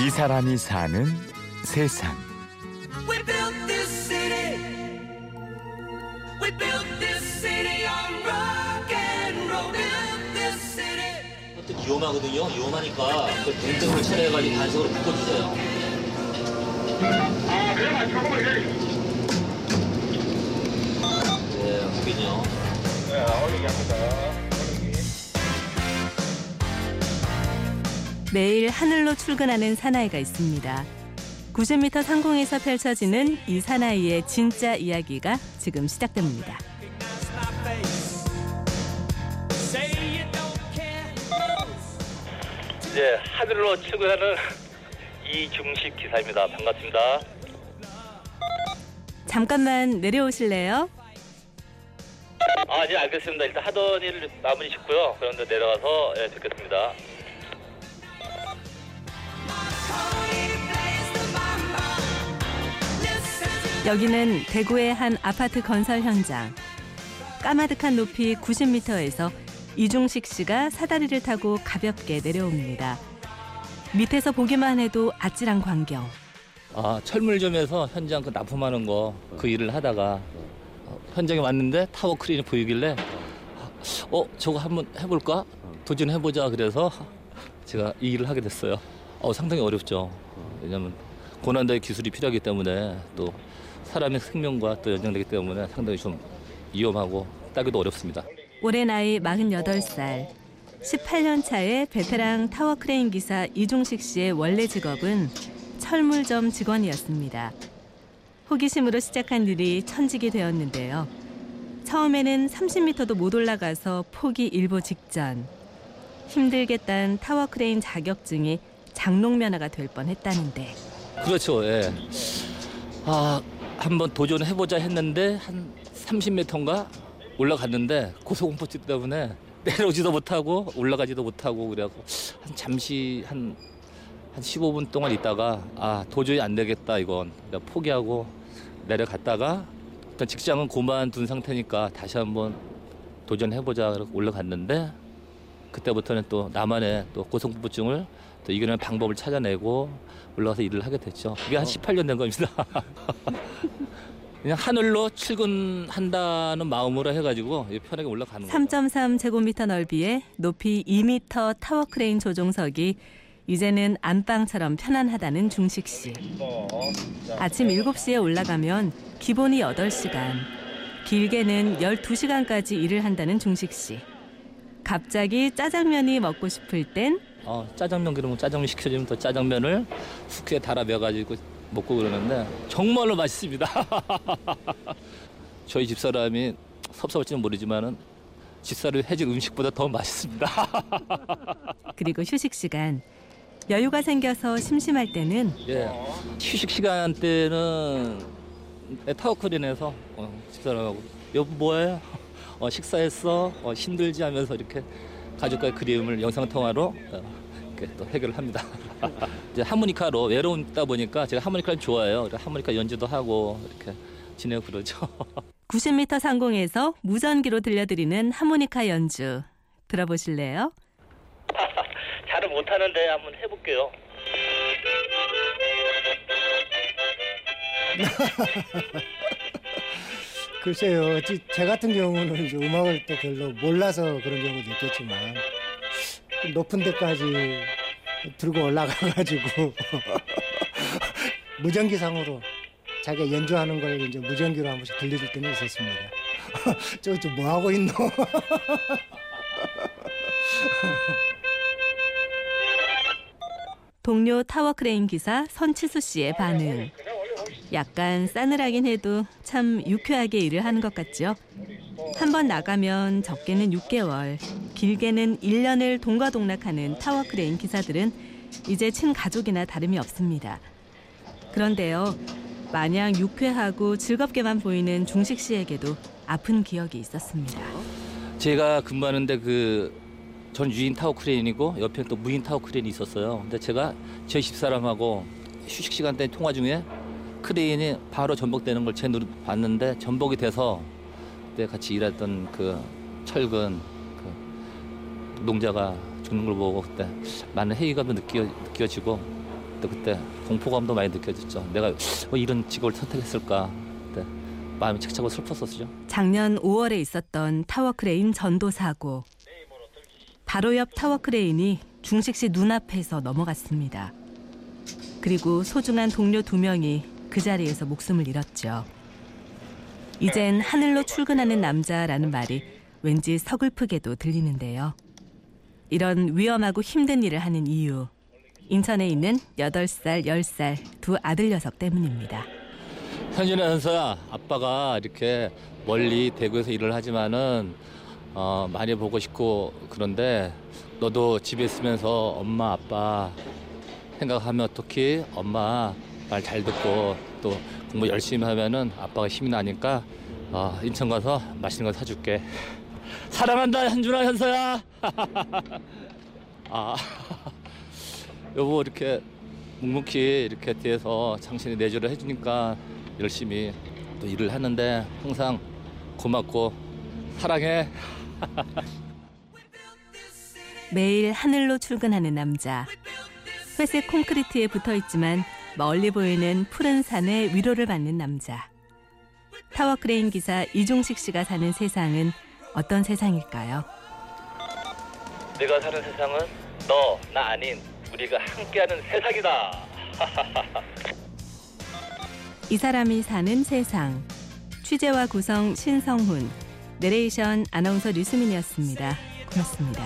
이 사람이 사는 세상. We built this city. We built this city on rock and roll. Built this city. 또 위험하거든요. 위험하니까 그 동등을 차려가지고 단속으로 묶어주세요. 네, 확인요. 매일 하늘로 출근하는 사나이가 있습니다. 90m 상공에서 펼쳐지는 이 사나이의 진짜 이야기가 지금 시작됩니다. 네, 하늘로 출근하는 이중식 기사입니다. 반갑습니다. 잠깐만 내려오실래요? 아, 네, 알겠습니다. 일단 하던 일 마무리 짓고요. 그런데 내려가서 예, 듣겠습니다. 여기는 대구의 한 아파트 건설 현장. 까마득한 높이 90m에서 이중식 씨가 사다리를 타고 가볍게 내려옵니다. 밑에서 보기만 해도 아찔한 광경. 아, 철물점에서 현장 그 납품하는 거 그 일을 하다가 어, 현장에 왔는데 타워 크레인이 보이길래 어, 저거 한번 해볼까? 도전해보자 그래서 제가 이 일을 하게 됐어요. 어, 상당히 어렵죠. 왜냐면 고난도의 기술이 필요하기 때문에 또 사람의 생명과 또 연관되기 때문에 상당히 좀 위험하고 따기도 어렵습니다. 올해 나이 48살. 18년 차의 베테랑 타워 크레인 기사 이중식 씨의 원래 직업은 철물점 직원이었습니다. 호기심으로 시작한 일이 천직이 되었는데요. 처음에는 30m도 못 올라가서 포기 일보 직전. 힘들게 딴 타워 크레인 자격증이 장롱 면허가 될 뻔했다는데 그렇죠. 예. 아, 한번 도전해보자 했는데 한 30m인가 올라갔는데 고소공포증 때문에 내려오지도 못하고 올라가지도 못하고 그래갖고 한 잠시 한, 한 15분 동안 있다가 아 도저히 안 되겠다 이건. 그냥 포기하고 내려갔다가 일단 직장은 고만둔 상태니까 다시 한번 도전해보자 올라갔는데 그때부터는 또 나만의 또 고소공포증을 또 이겨낼 방법을 찾아내고 올라가서 일을 하게 됐죠. 그게 한 18년 된 겁니다. 그냥 하늘로 출근한다는 마음으로 해가지고 편하게 올라가는 거예요. 3.3 제곱미터 넓이에 높이 2미터 타워 크레인 조종석이 이제는 안방처럼 편안하다는 중식 씨. 아침 7시에 올라가면 기본이 8시간, 길게는 12시간까지 일을 한다는 중식 씨. 갑자기 짜장면이 먹고 싶을 땐 어, 짜장면 그러면 짜장면 시켜주면 또 짜장면을 숙회에 달아 매가지고 먹고 그러는데 정말로 맛있습니다. 저희 집사람이 섭섭할지는 모르지만은 집사를 해줄 음식보다 더 맛있습니다. 그리고 휴식 시간. 여유가 생겨서 심심할 때는 예. 휴식 시간 때는 타워크린에서 어, 집사람하고 여보 뭐해? 어, 식사했어? 어, 힘들지 하면서 이렇게 가족과의 그리움을 영상 통화로 어, 이렇게 또 해결을 합니다. 이제 하모니카로 외로우다 보니까 제가 하모니카를 좋아해요. 그래서 하모니카 연주도 하고 이렇게 지내고 그러죠. 90m 상공에서 무전기로 들려드리는 하모니카 연주. 들어보실래요? 잘은 못하는데 한번 해볼게요. 글쎄요, 지- 제 같은 경우는 이제 음악을 또 별로 몰라서 그런 경우도 있겠지만 높은 데까지 들고 올라가가지고 무전기상으로 자기가 연주하는 걸 이제 무전기로 한 번씩 들려줄 때는 있었습니다. 저, 저 뭐 하고 있노? 동료 타워 크레인 기사 선치수 씨의 반응. 약간 싸늘하긴 해도 참 유쾌하게 일을 하는 것 같죠. 한 번 나가면 적게는 6개월, 길게는 1년을 동고동락하는 타워 크레인 기사들은 이제 친가족이나 다름이 없습니다. 그런데요, 마냥 유쾌하고 즐겁게만 보이는 중식 씨에게도 아픈 기억이 있었습니다. 제가 근무하는데 그 전 유인 타워 크레인이고 옆에 또 무인 타워 크레인이 있었어요. 근데 제가 제 집사람하고 휴식 시간 때 통화 중에 크레인이 바로 전복되는 걸 제 눈으로 봤는데 전복이 돼서 그때 같이 일했던 그 철근 그 노동자가 죽는 걸 보고 그때 많은 회의감도 느껴, 느껴지고 또 그때 공포감도 많이 느껴졌죠. 내가 왜 이런 직업을 선택했을까? 그때 마음이 착잡하고 슬펐었죠. 작년 5월에 있었던 타워크레인 전도 사고. 바로 옆 타워크레인이 중식 씨 눈앞에서 넘어갔습니다. 그리고 소중한 동료 두 명이 그 자리에서 목숨을 잃었죠. 이젠 하늘로 출근하는 남자라는 말이 왠지 서글프게도 들리는데요. 이런 위험하고 힘든 일을 하는 이유. 인천에 있는 8살, 10살 두 아들 녀석 때문입니다. 현진아 현서야 아빠가 이렇게 멀리 대구에서 일을 하지만은 어, 많이 보고 싶고 그런데 너도 집에 있으면서 엄마 아빠 생각하면 특히 엄마 말 잘 듣고 또 공부 열심히 하면은 아빠가 힘이 나니까 어, 인천 가서 맛있는 거 사줄게 사랑한다 현준아 현서야 아 여보 이렇게 묵묵히 이렇게 뒤에서 당신이 내조를 해주니까 열심히 또 일을 하는데 항상 고맙고 사랑해. 매일 하늘로 출근하는 남자. 회색 콘크리트에 붙어 있지만 멀리 보이는 푸른 산의 위로를 받는 남자. 타워크레인 기사 이중식 씨가 사는 세상은 어떤 세상일까요? 내가 사는 세상은 너 나 아닌 우리가 함께하는 세상이다. 이 사람이 사는 세상. 취재와 구성 신성훈, 내레이션 아나운서 류수민이었습니다. 고맙습니다.